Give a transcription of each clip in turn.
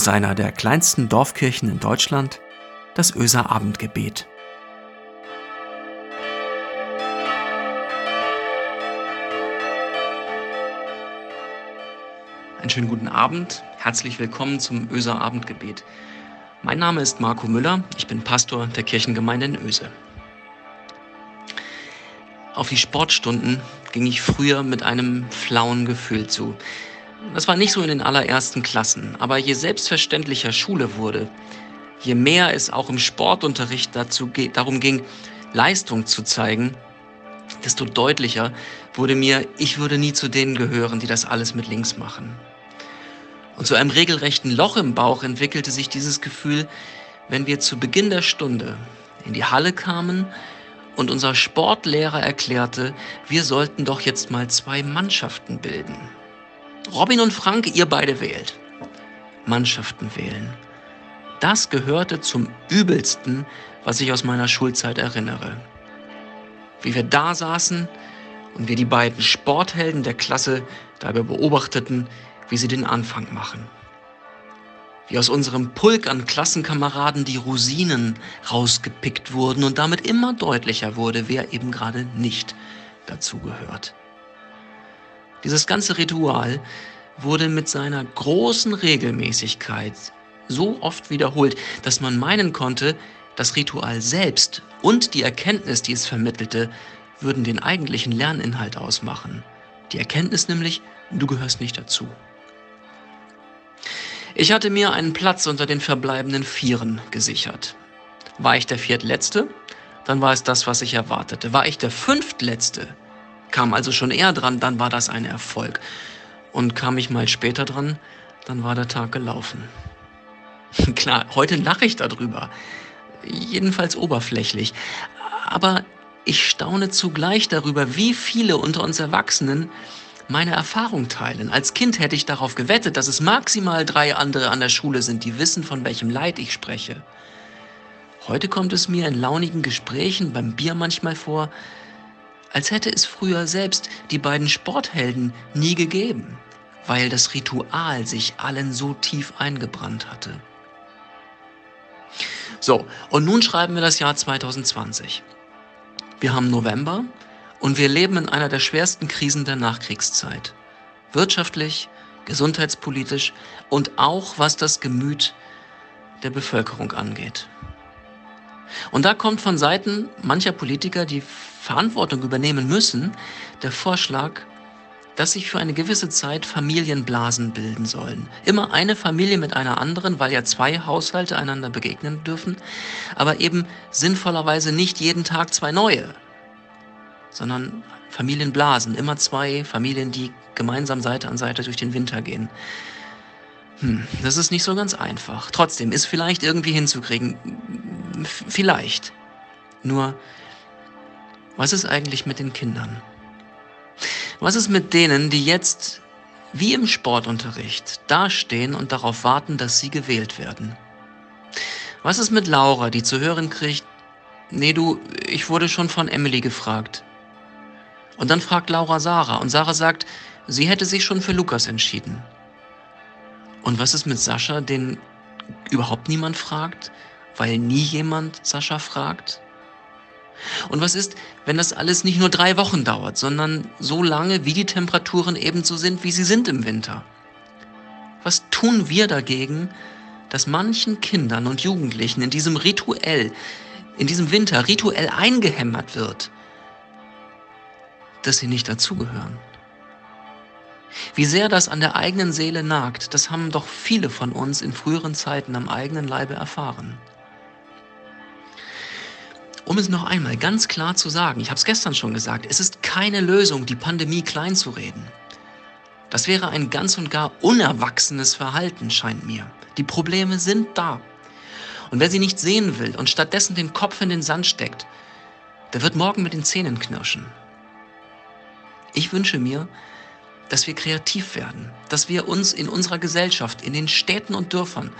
aus einer der kleinsten Dorfkirchen in Deutschland, das Öser Abendgebet. Einen schönen guten Abend, herzlich willkommen zum Öser Abendgebet. Mein Name ist Marco Müller, ich bin Pastor der Kirchengemeinde in Öse. Auf die Sportstunden ging ich früher mit einem flauen Gefühl zu. Das war nicht so in den allerersten Klassen, aber je selbstverständlicher Schule wurde, je mehr es auch im Sportunterricht dazu, darum ging, Leistung zu zeigen, desto deutlicher wurde mir, ich würde nie zu denen gehören, die das alles mit links machen. Und zu einem regelrechten Loch im Bauch entwickelte sich dieses Gefühl, wenn wir zu Beginn der Stunde in die Halle kamen und unser Sportlehrer erklärte, wir sollten doch jetzt mal zwei Mannschaften bilden. Robin und Frank, ihr beide wählt. Mannschaften wählen. Das gehörte zum übelsten, was ich aus meiner Schulzeit erinnere. Wie wir da saßen und wir die beiden Sporthelden der Klasse dabei beobachteten, wie sie den Anfang machen. Wie aus unserem Pulk an Klassenkameraden die Rosinen rausgepickt wurden und damit immer deutlicher wurde, wer eben gerade nicht dazugehört. Dieses ganze Ritual wurde mit seiner großen Regelmäßigkeit so oft wiederholt, dass man meinen konnte, das Ritual selbst und die Erkenntnis, die es vermittelte, würden den eigentlichen Lerninhalt ausmachen. Die Erkenntnis nämlich, du gehörst nicht dazu. Ich hatte mir einen Platz unter den verbleibenden Vieren gesichert. War ich der Viertletzte, dann war es das, was ich erwartete. War ich der Fünftletzte, kam also schon eher dran, dann war das ein Erfolg. Und kam ich mal später dran, dann war der Tag gelaufen. Klar, heute lache ich darüber. Jedenfalls oberflächlich. Aber ich staune zugleich darüber, wie viele unter uns Erwachsenen meine Erfahrung teilen. Als Kind hätte ich darauf gewettet, dass es maximal drei andere an der Schule sind, die wissen, von welchem Leid ich spreche. Heute kommt es mir in launigen Gesprächen beim Bier manchmal vor, als hätte es früher selbst die beiden Sporthelden nie gegeben, weil das Ritual sich allen so tief eingebrannt hatte. So, und nun schreiben wir das Jahr 2020. Wir haben November und wir leben in einer der schwersten Krisen der Nachkriegszeit. Wirtschaftlich, gesundheitspolitisch und auch was das Gemüt der Bevölkerung angeht. Und da kommt von Seiten mancher Politiker, die Verantwortung übernehmen müssen, der Vorschlag, dass sich für eine gewisse Zeit Familienblasen bilden sollen. Immer eine Familie mit einer anderen, weil ja zwei Haushalte einander begegnen dürfen, aber eben sinnvollerweise nicht jeden Tag zwei neue, sondern Familienblasen, immer zwei Familien, die gemeinsam Seite an Seite durch den Winter gehen. Hm, das ist nicht so ganz einfach. Trotzdem ist vielleicht irgendwie hinzukriegen. Vielleicht. Nur, was ist eigentlich mit den Kindern? Was ist mit denen, die jetzt wie im Sportunterricht dastehen und darauf warten, dass sie gewählt werden? Was ist mit Laura, die zu hören kriegt, nee du, ich wurde schon von Emily gefragt. Und dann fragt Laura Sarah und Sarah sagt, sie hätte sich schon für Lukas entschieden. Und was ist mit Sascha, den überhaupt niemand fragt, weil nie jemand Sascha fragt? Und was ist, wenn das alles nicht nur drei Wochen dauert, sondern so lange, wie die Temperaturen ebenso sind, wie sie sind im Winter? Was tun wir dagegen, dass manchen Kindern und Jugendlichen in diesem rituell, in diesem Winter rituell eingehämmert wird, dass sie nicht dazugehören. Wie sehr das an der eigenen Seele nagt, das haben doch viele von uns in früheren Zeiten am eigenen Leibe erfahren. Um es noch einmal ganz klar zu sagen, ich habe es gestern schon gesagt, es ist keine Lösung, die Pandemie kleinzureden. Das wäre ein ganz und gar unerwachsenes Verhalten, scheint mir. Die Probleme sind da. Und wer sie nicht sehen will und stattdessen den Kopf in den Sand steckt, der wird morgen mit den Zähnen knirschen. Ich wünsche mir, dass wir kreativ werden, dass wir uns in unserer Gesellschaft, in den Städten und Dörfern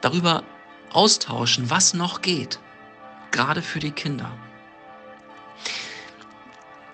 darüber austauschen, was noch geht, gerade für die Kinder.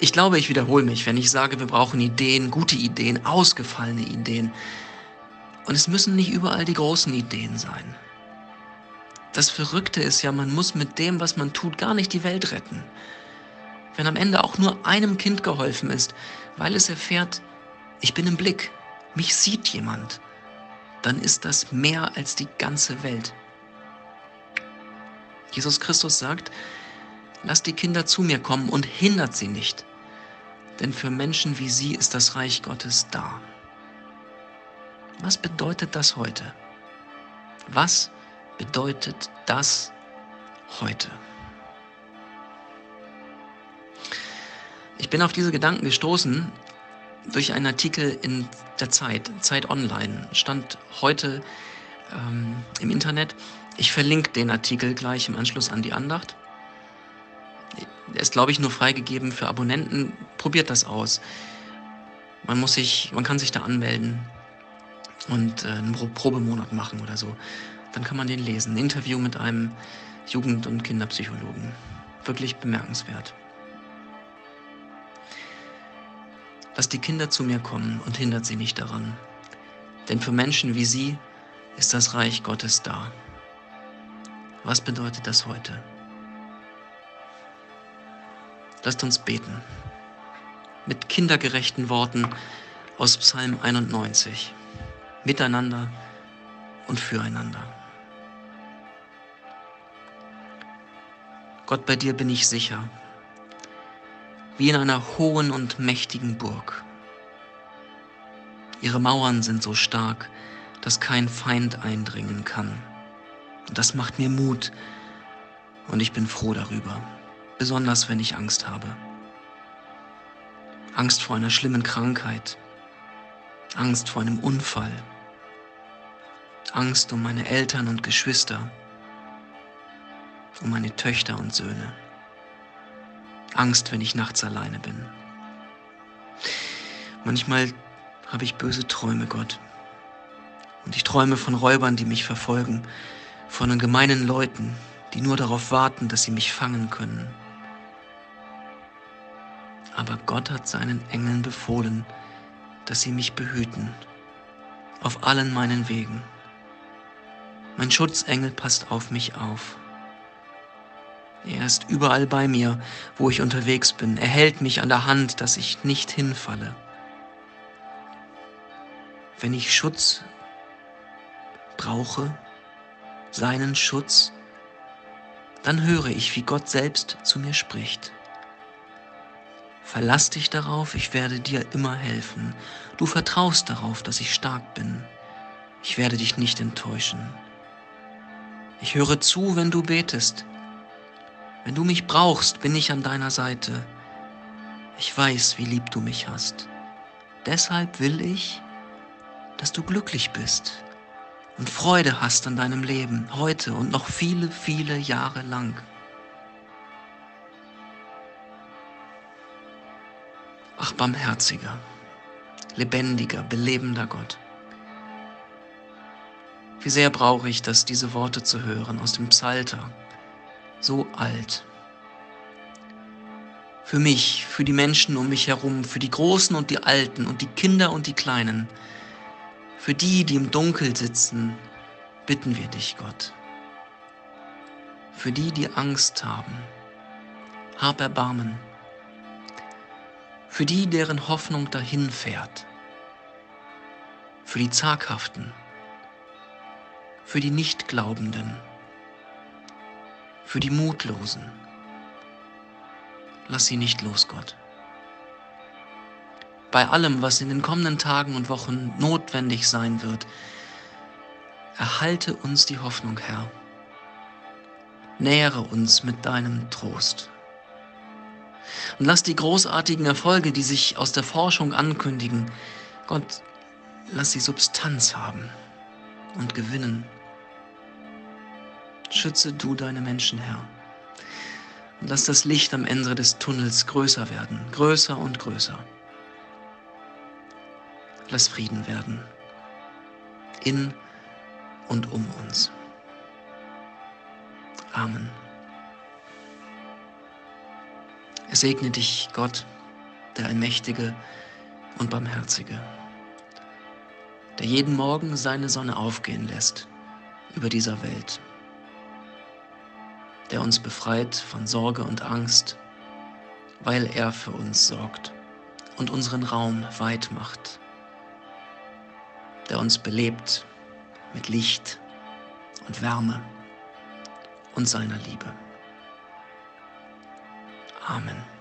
Ich glaube, ich wiederhole mich, wenn ich sage, wir brauchen Ideen, gute Ideen, ausgefallene Ideen. Und es müssen nicht überall die großen Ideen sein. Das Verrückte ist ja, man muss mit dem, was man tut, gar nicht die Welt retten. Wenn am Ende auch nur einem Kind geholfen ist, weil es erfährt, ich bin im Blick, mich sieht jemand, dann ist das mehr als die ganze Welt. Jesus Christus sagt, lasst die Kinder zu mir kommen und hindert sie nicht, denn für Menschen wie sie ist das Reich Gottes da. Was bedeutet das heute? Was bedeutet das heute? Ich bin auf diese Gedanken gestoßen durch einen Artikel in der Zeit, Zeit Online, stand heute ähm, im Internet. Ich verlinke den Artikel gleich im Anschluss an die Andacht. Er ist, glaube ich, nur freigegeben für Abonnenten. Probiert das aus. Man muss sich, man kann sich da anmelden und äh, einen Probemonat machen oder so. Dann kann man den lesen. Ein Interview mit einem Jugend- und Kinderpsychologen. Wirklich bemerkenswert. Lasst die Kinder zu mir kommen und hindert sie nicht daran. Denn für Menschen wie sie ist das Reich Gottes da. Was bedeutet das heute? Lasst uns beten. Mit kindergerechten Worten aus Psalm 91. Miteinander und füreinander. Gott, bei dir bin ich sicher wie in einer hohen und mächtigen Burg. Ihre Mauern sind so stark, dass kein Feind eindringen kann. Und das macht mir Mut und ich bin froh darüber, besonders wenn ich Angst habe. Angst vor einer schlimmen Krankheit, Angst vor einem Unfall, Angst um meine Eltern und Geschwister, um meine Töchter und Söhne. Angst, wenn ich nachts alleine bin. Manchmal habe ich böse Träume, Gott. Und ich träume von Räubern, die mich verfolgen, von gemeinen Leuten, die nur darauf warten, dass sie mich fangen können. Aber Gott hat seinen Engeln befohlen, dass sie mich behüten, auf allen meinen Wegen. Mein Schutzengel passt auf mich auf. Er ist überall bei mir, wo ich unterwegs bin. Er hält mich an der Hand, dass ich nicht hinfalle. Wenn ich Schutz brauche, seinen Schutz, dann höre ich, wie Gott selbst zu mir spricht. Verlass dich darauf, ich werde dir immer helfen. Du vertraust darauf, dass ich stark bin. Ich werde dich nicht enttäuschen. Ich höre zu, wenn du betest. Wenn du mich brauchst, bin ich an deiner Seite. Ich weiß, wie lieb du mich hast. Deshalb will ich, dass du glücklich bist und Freude hast an deinem Leben, heute und noch viele, viele Jahre lang. Ach, barmherziger, lebendiger, belebender Gott. Wie sehr brauche ich das, diese Worte zu hören aus dem Psalter so alt. Für mich, für die Menschen um mich herum, für die Großen und die Alten und die Kinder und die Kleinen, für die, die im Dunkel sitzen, bitten wir dich, Gott. Für die, die Angst haben, hab Erbarmen. Für die, deren Hoffnung dahin fährt. Für die Zaghaften. Für die Nichtglaubenden für die Mutlosen. Lass sie nicht los, Gott. Bei allem, was in den kommenden Tagen und Wochen notwendig sein wird, erhalte uns die Hoffnung, Herr. Nähere uns mit deinem Trost. Und lass die großartigen Erfolge, die sich aus der Forschung ankündigen, Gott, lass sie Substanz haben und gewinnen Schütze du deine Menschen, Herr. Und lass das Licht am Ende des Tunnels größer werden, größer und größer. Lass Frieden werden. In und um uns. Amen. Er segne dich, Gott, der Allmächtige und Barmherzige, der jeden Morgen seine Sonne aufgehen lässt über dieser Welt, der uns befreit von Sorge und Angst, weil er für uns sorgt und unseren Raum weit macht der uns belebt mit Licht und Wärme und seiner Liebe. Amen.